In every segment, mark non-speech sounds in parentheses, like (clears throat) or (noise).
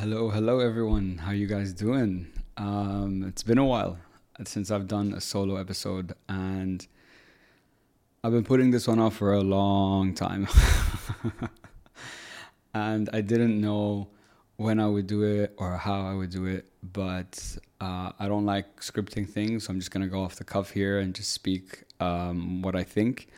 Hello, hello, everyone. How you guys doing? Um, it's been a while since I've done a solo episode, and I've been putting this one off for a long time. (laughs) and I didn't know when I would do it or how I would do it, but uh, I don't like scripting things, so I'm just gonna go off the cuff here and just speak um, what I think.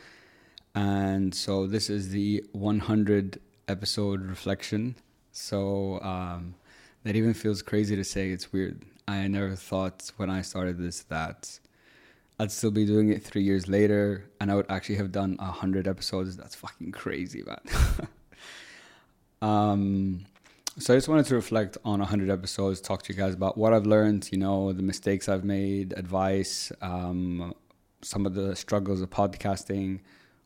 And so this is the 100 episode reflection. So um, that even feels crazy to say. It's weird. I never thought when I started this that I'd still be doing it three years later, and I would actually have done a hundred episodes. That's fucking crazy, man. (laughs) um, so I just wanted to reflect on a hundred episodes, talk to you guys about what I've learned, you know, the mistakes I've made, advice, um, some of the struggles of podcasting,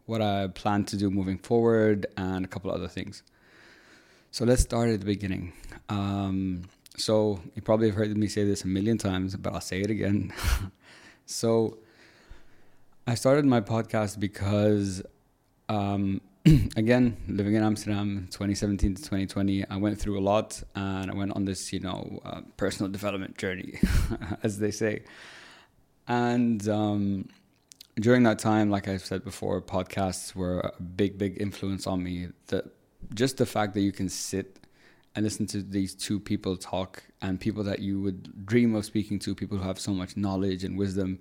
what I plan to do moving forward, and a couple other things. So let's start at the beginning. Um, so you probably have heard me say this a million times, but I'll say it again. (laughs) so I started my podcast because, um, (clears throat) again, living in Amsterdam, 2017 to 2020, I went through a lot, and I went on this, you know, uh, personal development journey, (laughs) as they say. And um, during that time, like I've said before, podcasts were a big, big influence on me. That just the fact that you can sit and listen to these two people talk and people that you would dream of speaking to, people who have so much knowledge and wisdom,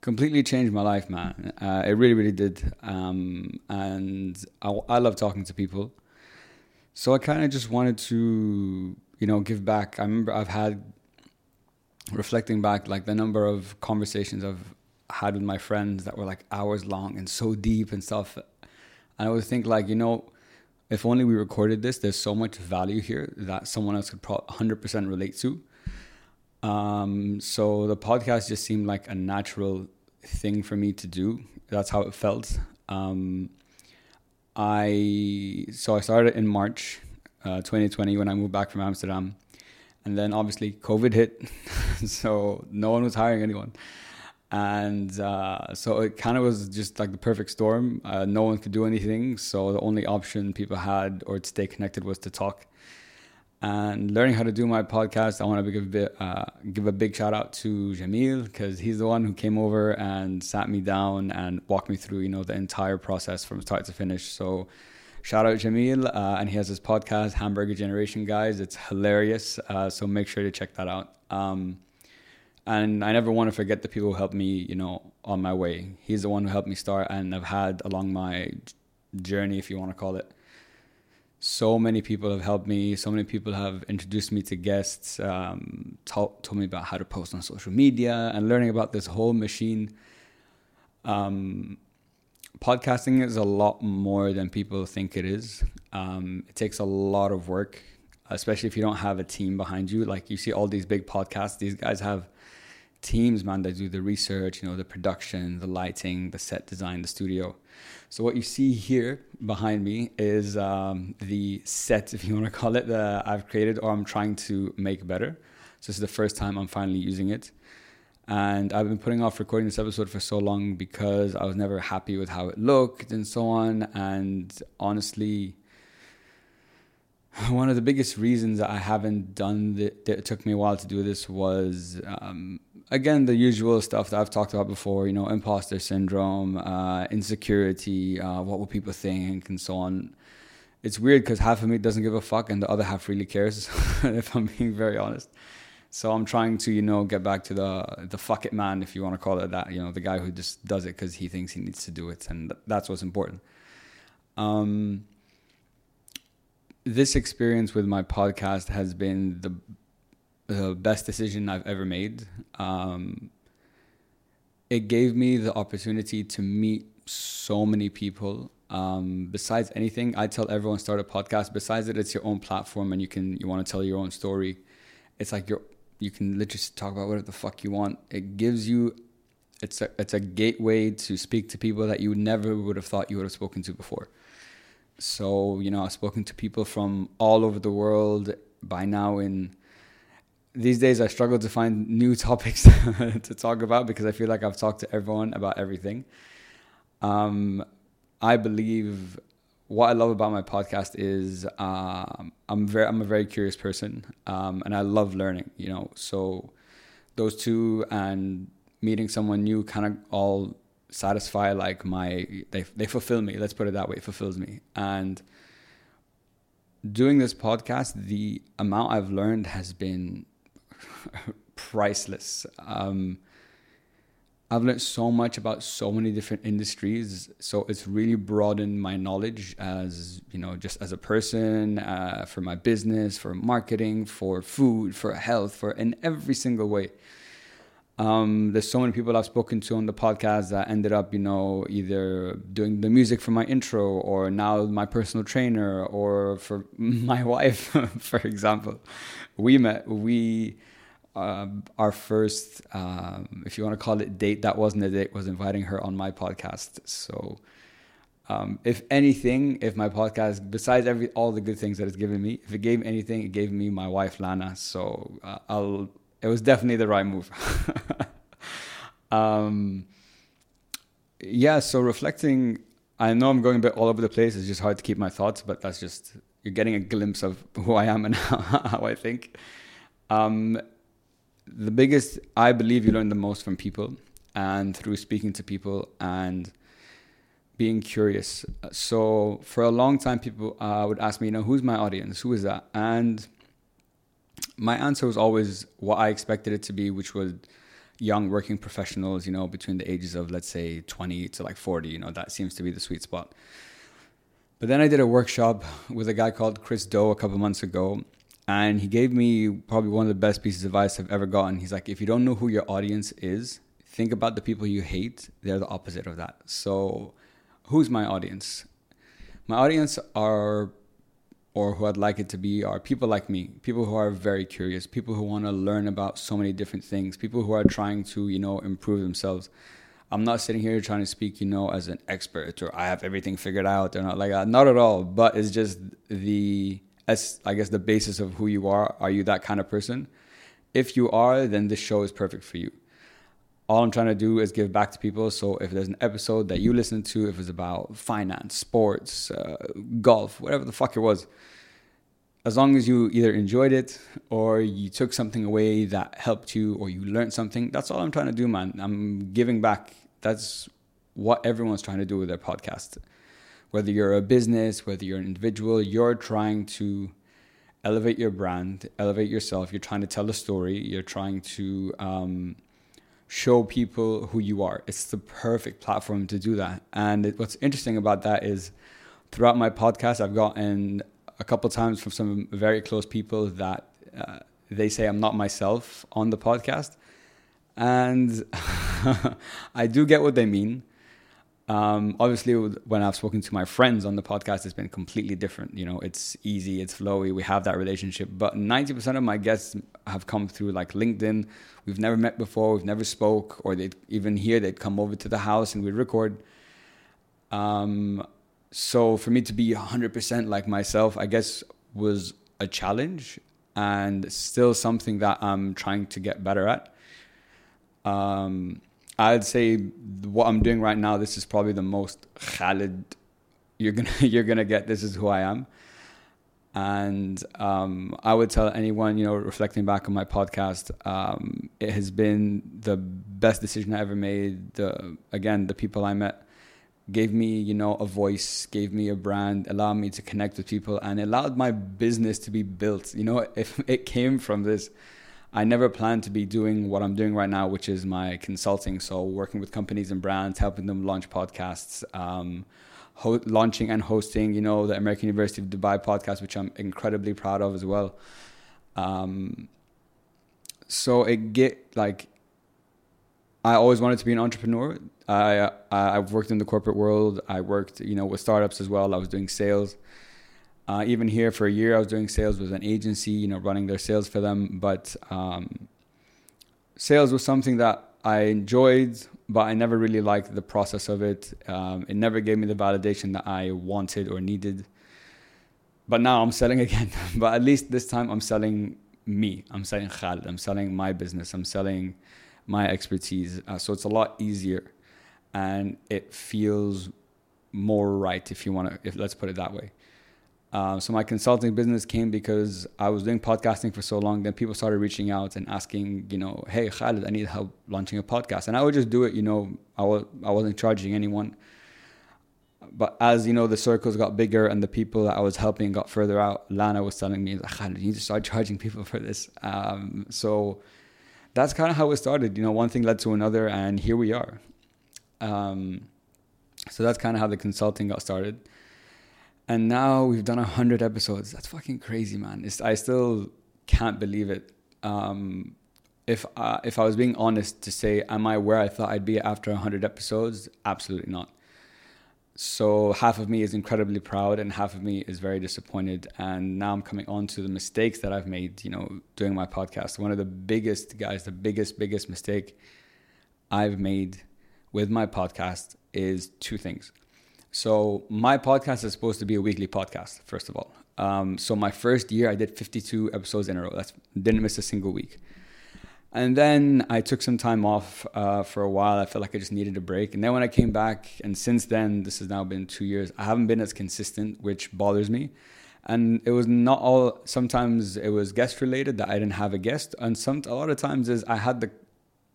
completely changed my life, man. Uh, it really, really did. Um, and I, I love talking to people. So I kind of just wanted to, you know, give back. I remember I've had, reflecting back, like the number of conversations I've had with my friends that were like hours long and so deep and stuff. And I would think, like, you know, if only we recorded this, there's so much value here that someone else could pro- 100% relate to. Um, so the podcast just seemed like a natural thing for me to do. That's how it felt. Um, I so I started in March uh, 2020 when I moved back from Amsterdam, and then obviously COVID hit, (laughs) so no one was hiring anyone and uh, so it kind of was just like the perfect storm. Uh, no one could do anything, so the only option people had or to stay connected was to talk. And learning how to do my podcast, I want to give a bit, uh, give a big shout out to Jamil because he's the one who came over and sat me down and walked me through, you know, the entire process from start to finish. So shout out Jamil, uh, and he has his podcast, Hamburger Generation, guys. It's hilarious, uh, so make sure to check that out. Um, and I never want to forget the people who helped me, you know, on my way. He's the one who helped me start, and I've had along my journey, if you want to call it. So many people have helped me. So many people have introduced me to guests, um, told, told me about how to post on social media, and learning about this whole machine. Um, podcasting is a lot more than people think it is. Um, it takes a lot of work, especially if you don't have a team behind you. Like you see all these big podcasts, these guys have teams, man, that do the research, you know, the production, the lighting, the set design, the studio. So what you see here behind me is um, the set, (laughs) if you want to call it, that I've created or I'm trying to make better. So this is the first time I'm finally using it. And I've been putting off recording this episode for so long because I was never happy with how it looked and so on. And honestly, one of the biggest reasons I haven't done that, it took me a while to do this was um, again the usual stuff that I've talked about before. You know, imposter syndrome, uh, insecurity, uh, what will people think, and so on. It's weird because half of me doesn't give a fuck, and the other half really cares. (laughs) if I'm being very honest, so I'm trying to you know get back to the the fuck it man, if you want to call it that. You know, the guy who just does it because he thinks he needs to do it, and that's what's important. Um, this experience with my podcast has been the the best decision I've ever made. Um, it gave me the opportunity to meet so many people. Um, besides anything, I tell everyone start a podcast. Besides that, it's your own platform and you can you want to tell your own story. It's like you you can literally talk about whatever the fuck you want. It gives you it's a it's a gateway to speak to people that you never would have thought you would have spoken to before. So you know, I've spoken to people from all over the world by now in these days I struggle to find new (laughs) topics (laughs) to talk about because I feel like I've talked to everyone about everything. Um, I believe what I love about my podcast is um, I'm very I'm a very curious person, um, and I love learning. You know, so those two and meeting someone new kind of all satisfy like my they they fulfill me. Let's put it that way. It fulfills me. And doing this podcast, the amount I've learned has been (laughs) priceless. Um, I've learned so much about so many different industries. So it's really broadened my knowledge as, you know, just as a person, uh, for my business, for marketing, for food, for health, for in every single way. Um, there's so many people I've spoken to on the podcast that ended up, you know, either doing the music for my intro or now my personal trainer or for (laughs) my wife, (laughs) for example. We met, we, uh, our first, um, if you want to call it date, that wasn't a date, was inviting her on my podcast. So, um, if anything, if my podcast, besides every all the good things that it's given me, if it gave anything, it gave me my wife Lana. So uh, I'll it was definitely the right move. (laughs) um, yeah, so reflecting, I know I'm going a bit all over the place. It's just hard to keep my thoughts, but that's just, you're getting a glimpse of who I am and (laughs) how I think. Um, the biggest, I believe you learn the most from people and through speaking to people and being curious. So for a long time, people uh, would ask me, you know, who's my audience? Who is that? And my answer was always what I expected it to be, which was young working professionals, you know, between the ages of, let's say, 20 to like 40. You know, that seems to be the sweet spot. But then I did a workshop with a guy called Chris Do a couple months ago. And he gave me probably one of the best pieces of advice I've ever gotten. He's like, if you don't know who your audience is, think about the people you hate. They're the opposite of that. So, who's my audience? My audience are or who I'd like it to be are people like me, people who are very curious, people who want to learn about so many different things, people who are trying to, you know, improve themselves. I'm not sitting here trying to speak, you know, as an expert or I have everything figured out or not like that. Not at all. But it's just the, as I guess, the basis of who you are. Are you that kind of person? If you are, then this show is perfect for you all I'm trying to do is give back to people. So if there's an episode that you listen to, if it's about finance, sports, uh, golf, whatever the fuck it was, as long as you either enjoyed it or you took something away that helped you or you learned something, that's all I'm trying to do, man. I'm giving back. That's what everyone's trying to do with their podcast. Whether you're a business, whether you're an individual, you're trying to elevate your brand, elevate yourself. You're trying to tell a story. You're trying to um, show people who you are. It's the perfect platform to do that. And it, what's interesting about that is throughout my podcast, I've gotten a couple times from some very close people that uh, they say I'm not myself on the podcast. And (laughs) I do get what they mean. Um, obviously, when I've spoken to my friends on the podcast, it's been completely different. You know, it's easy, it's flowy, we have that relationship. But 90% of my guests have come through like LinkedIn. We've never met before, we've never spoke, or they'd even here, they'd come over to the house and we'd record. Um, so for me to be 100% like myself, I guess was a challenge and still something that I'm trying to get better at. Um, I'd say what I'm doing right now. This is probably the most Khalid you're gonna (laughs) you're gonna get. This is who I am, and um, I would tell anyone you know reflecting back on my podcast, um, it has been the best decision I ever made. The again, the people I met gave me you know a voice, gave me a brand, allowed me to connect with people, and allowed my business to be built. You know, if it came from this I never planned to be doing what I'm doing right now, which is my consulting. So working with companies and brands, helping them launch podcasts, um, ho- launching and hosting, you know, the American University of Dubai podcast, which I'm incredibly proud of as well. Um, so it get like, I always wanted to be an entrepreneur. I, I I've worked in the corporate world. I worked, you know, with startups as well. I was doing sales. Uh, even here for a year, I was doing sales with an agency, you know, running their sales for them. But um, sales was something that I enjoyed, but I never really liked the process of it. Um, it never gave me the validation that I wanted or needed. But now I'm selling (laughs) again. but at least this time I'm selling me. I'm selling Khalid. I'm selling my business. I'm selling my expertise. Uh, so it's a lot easier and it feels more right, if you want to, if let's put it that way. Um, so my consulting business came because I was doing podcasting for so long. Then people started reaching out and asking, you know, hey Khalid, I need help launching a podcast, and I would just do it. You know, I was I wasn't charging anyone. But as you know, the circles got bigger and the people that I was helping got further out. Lana was telling me, Khalid, you need to start charging people for this. Um, so that's kind of how it started. You know, one thing led to another, and here we are. Um, so that's kind of how the consulting got started and now we've done 100 episodes. That's fucking crazy man. It's, i still can't believe it. Um, if uh, if i was being honest to say am i where i thought i'd be after 100 episodes? Absolutely not. So half of me is incredibly proud and half of me is very disappointed. And now i'm coming on to the mistakes that i've made you know doing my podcast. One of the biggest guys the biggest biggest mistake i've made with my podcast is two things so my podcast is supposed to be a weekly podcast, first of all. Um, so my first year, I did 52 episodes in a row. That's didn't miss a single week. And then I took some time off uh, for a while. I felt like I just needed a break. And then when I came back, and since then, this has now been two years, I haven't been as consistent, which bothers me. And it was not all. Sometimes it was guest related that I didn't have a guest, and some a lot of times is I had the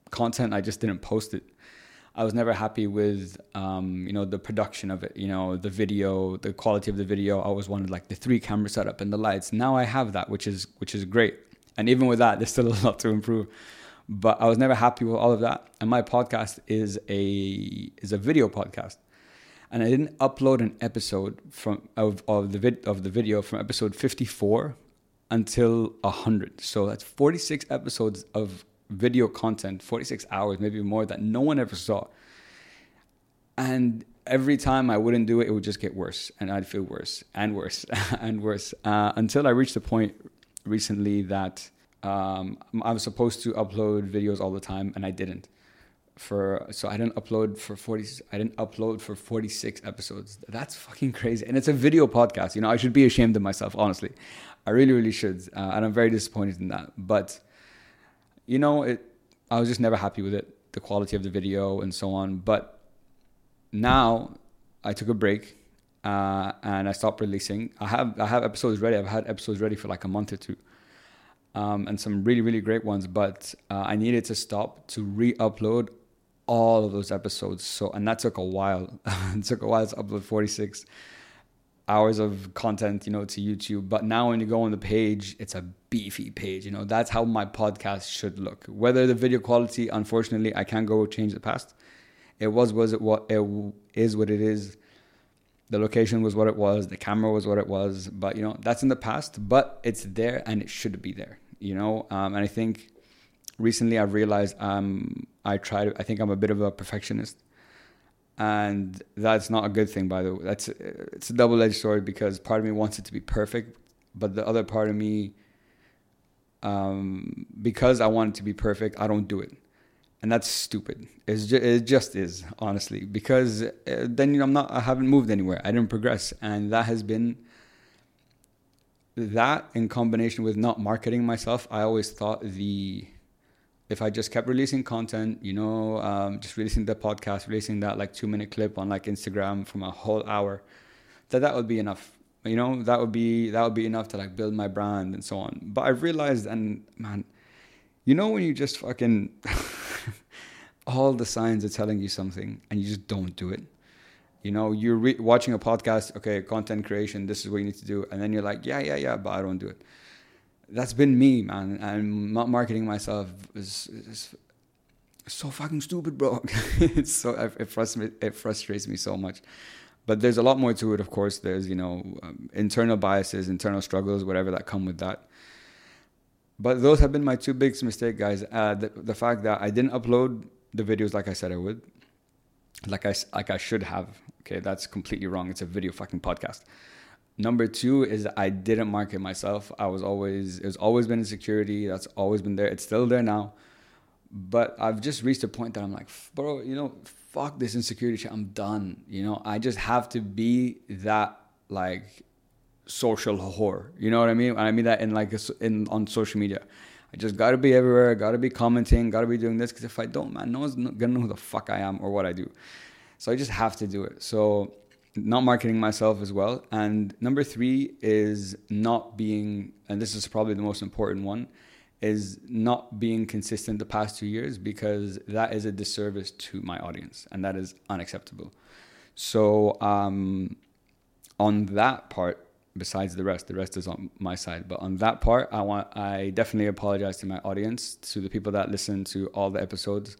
content, I just didn't post it. I was never happy with um, you know the production of it, you know the video, the quality of the video. I always wanted like the three camera setup and the lights. Now I have that, which is which is great. And even with that, there's still a (laughs) lot to improve. But I was never happy with all of that. And my podcast is a is a video podcast, and I didn't upload an episode from of of the vid, of the video from episode 54 until 100. So that's 46 episodes of video content, 46 hours, maybe more, that no one ever saw. And every time I wouldn't do it, it would just get worse. And I'd feel worse and worse (laughs) and worse uh, until I reached the point recently that um, I was supposed to upload videos all the time and I didn't. For so I didn't upload for 40 I didn't upload for 46 episodes. That's fucking crazy. And it's a video podcast. You know, I should be ashamed of myself, honestly. I really really should. Uh, and I'm very disappointed in that. But you know, it, I was just never happy with it, the quality of the video and so on. But now I took a break uh, and I stopped releasing. I have I have episodes ready. I've had episodes ready for like a month or two, um, and some really really great ones. But uh, I needed to stop to re-upload all of those episodes. So and that took a while. (laughs) it took a while to upload forty six hours of content, you know, to YouTube. But now when you go on the page, it's a beefy page. You know, that's how my podcast should look. Whether the video quality, unfortunately, I can't go change the past. It was was it what it is what it is. The location was what it was. The camera was what it was. But you know, that's in the past. But it's there and it should be there. You know, um, and I think recently I've realized um, I try to. I think I'm a bit of a perfectionist and that's not a good thing by the way. That's it's a double-edged sword because part of me wants it to be perfect but the other part of me um, because i want it to be perfect i don't do it. And that's stupid. It's just, it just is honestly. Because uh, then you know, i'm not i haven't moved anywhere. I didn't progress. And that has been that in combination with not marketing myself i always thought the if I just kept releasing content, you know, um, just releasing the podcast, releasing that like two minute clip on like Instagram from a whole hour, that that would be enough. You know, that would be that would be enough to like build my brand and so on. But I realized, and man, you know, when you just fucking (laughs) all the signs are telling you something and you just don't do it. You know, you're re- watching a podcast, okay, content creation, this is what you need to do, and then you're like, yeah, yeah, yeah, but I don't do it that's been me, man. And marketing myself is, is so fucking stupid, bro. (laughs) it's so it frustrates it frustrates me so much. But there's a lot more to it, of course. There's you know um, internal biases, internal struggles, whatever that come with that. But those have been my two biggest mistakes, guys. Uh, the, the fact that I didn't upload the videos like I said I would, like I like I should have. Okay, that's completely wrong. It's a video fucking podcast. Number two is I didn't market myself. I was always it's always been insecurity. That's always been there. It's still there now. But I've just reached a point that I'm like, bro, you know, fuck this insecurity shit. I'm done. You know, I just have to be that like social whore. You know what I mean? And I mean that in like a, in on social media. I just gotta be everywhere. Gotta be commenting. Gotta be doing this. Because if I don't, man, no one's gonna know who the fuck I am or what I do. So I just have to do it. So not marketing myself as well. And number three is not being, and this is probably the most important one, is not being consistent the past two years because that is a disservice to my audience and that is unacceptable. So, um, on that part, besides the rest, the rest is on my side. But on that part, I want, I definitely apologize to my audience, to the people that listen to all the episodes.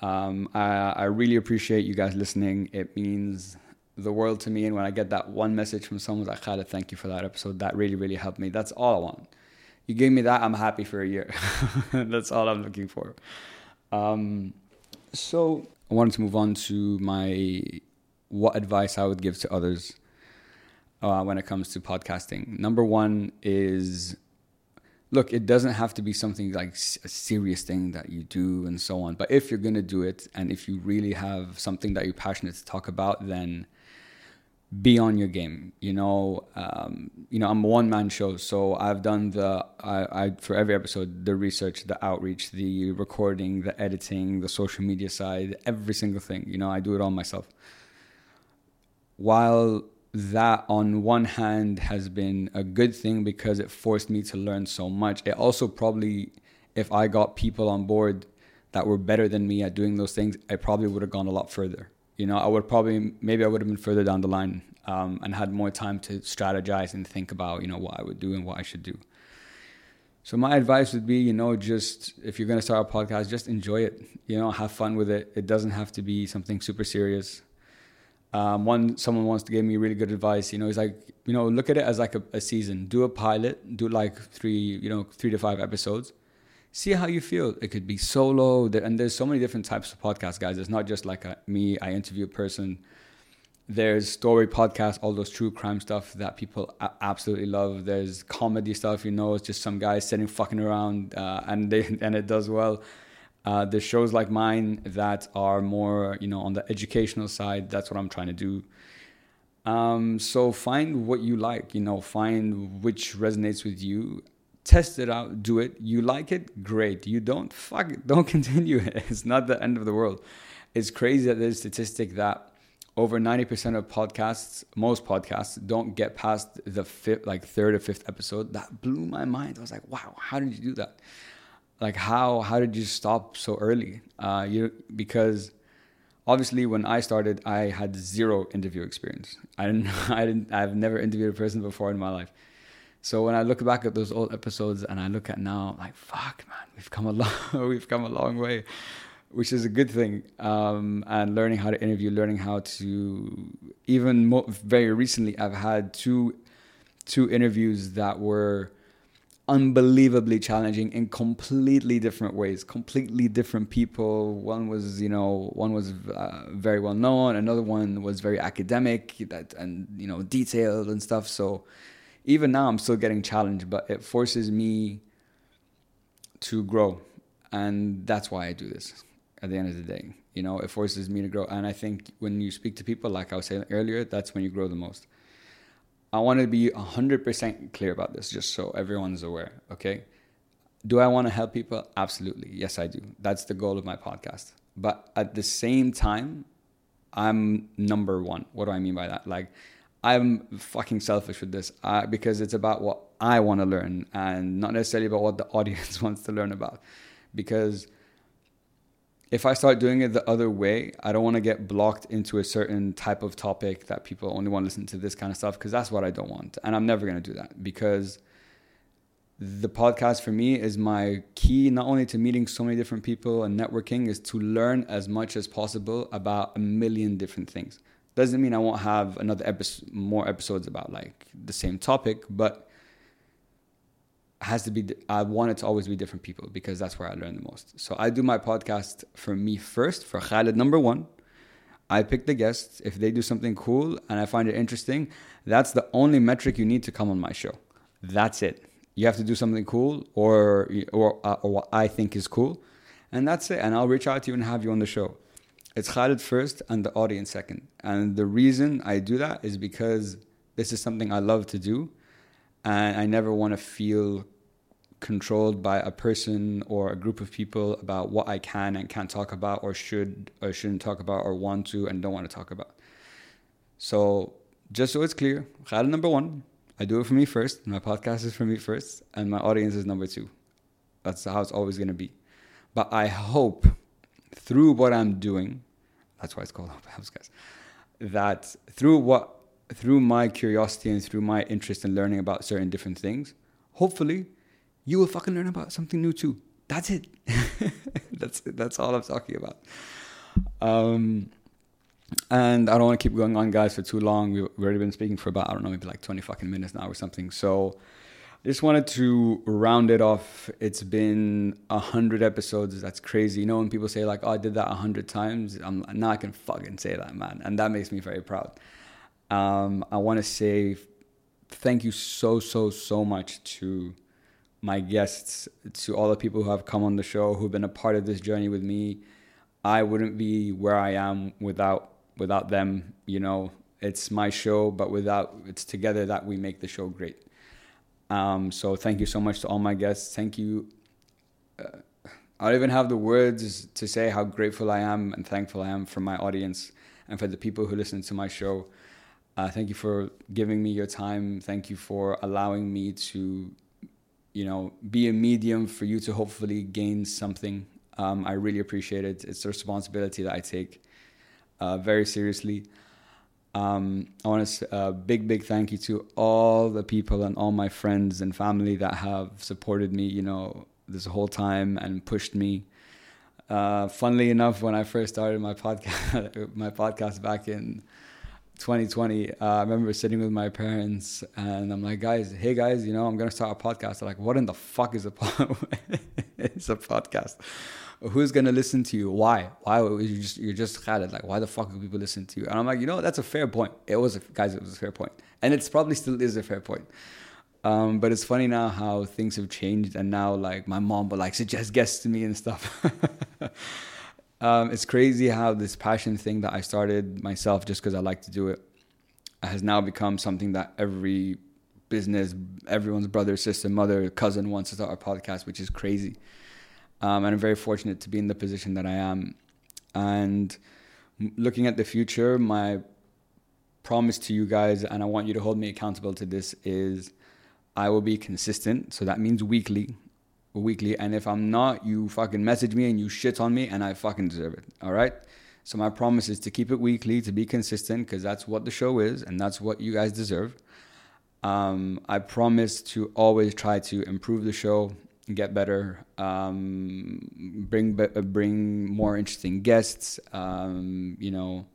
Um, I, I really appreciate you guys listening. It means the world to me. And when I get that one message from someone like Khaled, thank you for that episode. That really, really helped me. That's all I want. You gave me that, I'm happy for a year. (laughs) That's all I'm looking for. Um, so I wanted to move on to my what advice I would give to others uh, when it comes to podcasting. Number one is look, it doesn't have to be something like a serious thing that you do and so on. But if you're going to do it and if you really have something that you're passionate to talk about, then be on your game. You know, um, you know, I'm a one man show, so I've done the I, I for every episode the research, the outreach, the recording, the editing, the social media side, every single thing. You know, I do it all myself. While that on one hand has been a good thing because it forced me to learn so much. It also probably, if I got people on board that were better than me at doing those things, I probably would have gone a lot further. You know, I would probably, maybe I would have been further down the line um, and had more time to strategize and think about, you know, what I would do and what I should do. So my advice would be, you know, just if you're going to start a podcast, just enjoy it. You know, have fun with it. It doesn't have to be something super serious. Um, one someone wants to give me really good advice. You know, he's like, you know, look at it as like a, a, season. Do a pilot. Do like three, you know, three to five episodes. See how you feel. It could be solo, and there's so many different types of podcasts, guys. It's not just like a, me. I interview a person. There's story podcasts, all those true crime stuff that people absolutely love. There's comedy stuff. You know, it's just some guys sitting fucking around, uh, and they (laughs) and it does well. Uh, there's shows like mine that are more, you know, on the educational side. That's what I'm trying to do. Um, so find what you like, you know, find which resonates with you. Test it out, do it. You like it, great. You don't, fuck (laughs) don't continue it. It's not the end of the world. It's crazy that there's a statistic that over 90% of podcasts, most podcasts, don't get past the fifth, like third or fifth episode. That blew my mind. I was like, wow, how did you do that? like how how did you stop so early? Uh, you because obviously when I started, I had zero interview experience. I didn't (laughs) I didn't I've never interviewed a person before in my life. So when I look back at those old episodes and I look at now, I'm like fuck man, we've come a long (laughs) we've come a long way, which is a good thing. Um, and learning how to interview, learning how to even very recently, I've had two two interviews that were unbelievably challenging in completely different ways completely different people one was you know one was uh, very well known another one was very academic that and you know detailed and stuff so even now i'm still getting challenged but it forces me to grow and that's why i do this at the end of the day you know it forces me to grow and i think when you speak to people like i was saying earlier that's when you grow the most I want to be 100% clear about this just so everyone's aware, okay? Do I want to help people? Absolutely. Yes, I do. That's the goal of my podcast. But at the same time, I'm number one. What do I mean by that? Like, I'm fucking selfish with this uh, because it's about what I want to learn and not necessarily about what the (laughs) audience (laughs) wants to learn about. Because if I start doing it the other way, I don't want to get blocked into a certain type of topic that people only want to listen to this kind of stuff because that's what I don't want. And I'm never going to do that because the podcast for me is my key not only to meeting so many different people and networking is to learn as much as possible about a million different things. Doesn't mean I won't have another episode more episodes about like the same topic, but has to be i want it to always be different people because that's where i learn the most. So i do my podcast for me first for khaled number one. I pick the guests. If they do something cool and i find it interesting that's the only metric you need to come on my show. That's it. You have to do something cool or or, or what i think is cool and that's it. And i'll reach out to you and have you on the show it's khaled first and the audience second and the reason i do that is because this is something i love to do and I never want to feel controlled by a person or a group of people about what I can and can't talk about or should or shouldn't talk about or want to and don't want to talk about. So just so it's clear, Khaled number one. I do it for me first. My podcast is for me first, and my audience is number two. That's how it's always going to be. But I hope through what I'm doing, that's why it's called Open House, guys, that through what through my curiosity and through my interest in learning about certain different things, hopefully you will fucking learn about something new too. That's it. (laughs) that's that's all I'm talking about. Um, and I don't want to keep going on, guys, for too long. We've already been speaking for about I don't know, maybe like 20 fucking minutes now or something. So just wanted to round it off. It's been a hundred episodes. That's crazy. You know when people say like, "Oh, I did that a hundred times," I'm now I can fucking say that, man, and that makes me very proud. Um, I want to say thank you so so so much to my guests, to all the people who have come on the show, who've been a part of this journey with me. I wouldn't be where I am without without them. You know, it's my show, but without it's together that we make the show great. Um, so thank you so much to all my guests. Thank you. Uh, I don't even have the words to say how grateful I am and thankful I am for my audience and for the people who listen to my show. Uh, thank you for giving me your time. Thank you for allowing me to, you know, be a medium for you to hopefully gain something. Um, I really appreciate it. It's a responsibility that I take uh, very seriously. Um, I want to say a big, big thank you to all the people and all my friends and family that have supported me, you know, this whole time and pushed me. Uh, funnily enough, when I first started my podcast, (laughs) my podcast back in 2020, uh, I remember sitting with my parents and I'm like, guys, hey guys, you know, I'm gonna start a podcast. They're like, what in the fuck is a po- (laughs) it's a podcast? Who's gonna listen to you? Why? Why you just you're just Khaled? Like, why the fuck would people listen to you? And I'm like, you know, that's a fair point. It was, a, guys, it was a fair point, and it's probably still is a fair point. Um, but it's funny now how things have changed, and now like my mom will like suggest guests to me and stuff. (laughs) um, it's crazy how this passion thing that I started myself just because I like to do it has now become something that every business, everyone's brother, sister, mother, cousin wants to start a podcast, which is crazy. Um, and I'm very fortunate to be in the position that I am. And looking at the future, my promise to you guys, and I want you to hold me accountable to this, is I will be consistent. So that means weekly. Weekly. And if I'm not, you fucking message me and you shit on me, and I fucking deserve it. All right? So my promise is to keep it weekly, to be consistent, because that's what the show is, and that's what you guys deserve. Um, I promise to always try to improve the show get better, um, bring uh, bring more interesting guests. Um, you know,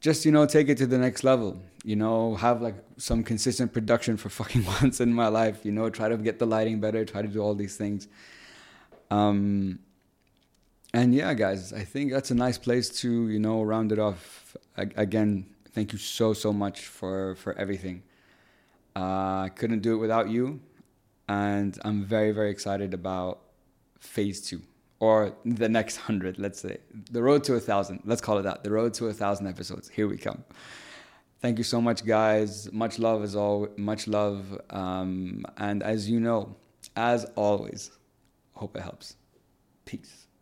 just you know, take it to the next level. You know, have like some consistent production for (laughs) fucking once in my life. You know, try to get the lighting better. Try to do all these things. Um, and yeah, guys, I think that's a nice place to you know round it off. again, thank you so so much for for everything. Uh, I couldn't do it without you and I'm very very excited about phase two or the next hundred. Let's say the road to a thousand. Let's call it that. The road to a thousand episodes. Here we come. Thank you so much, guys. Much love as all. Much love, um, and as you know, as always, hope it helps. Peace.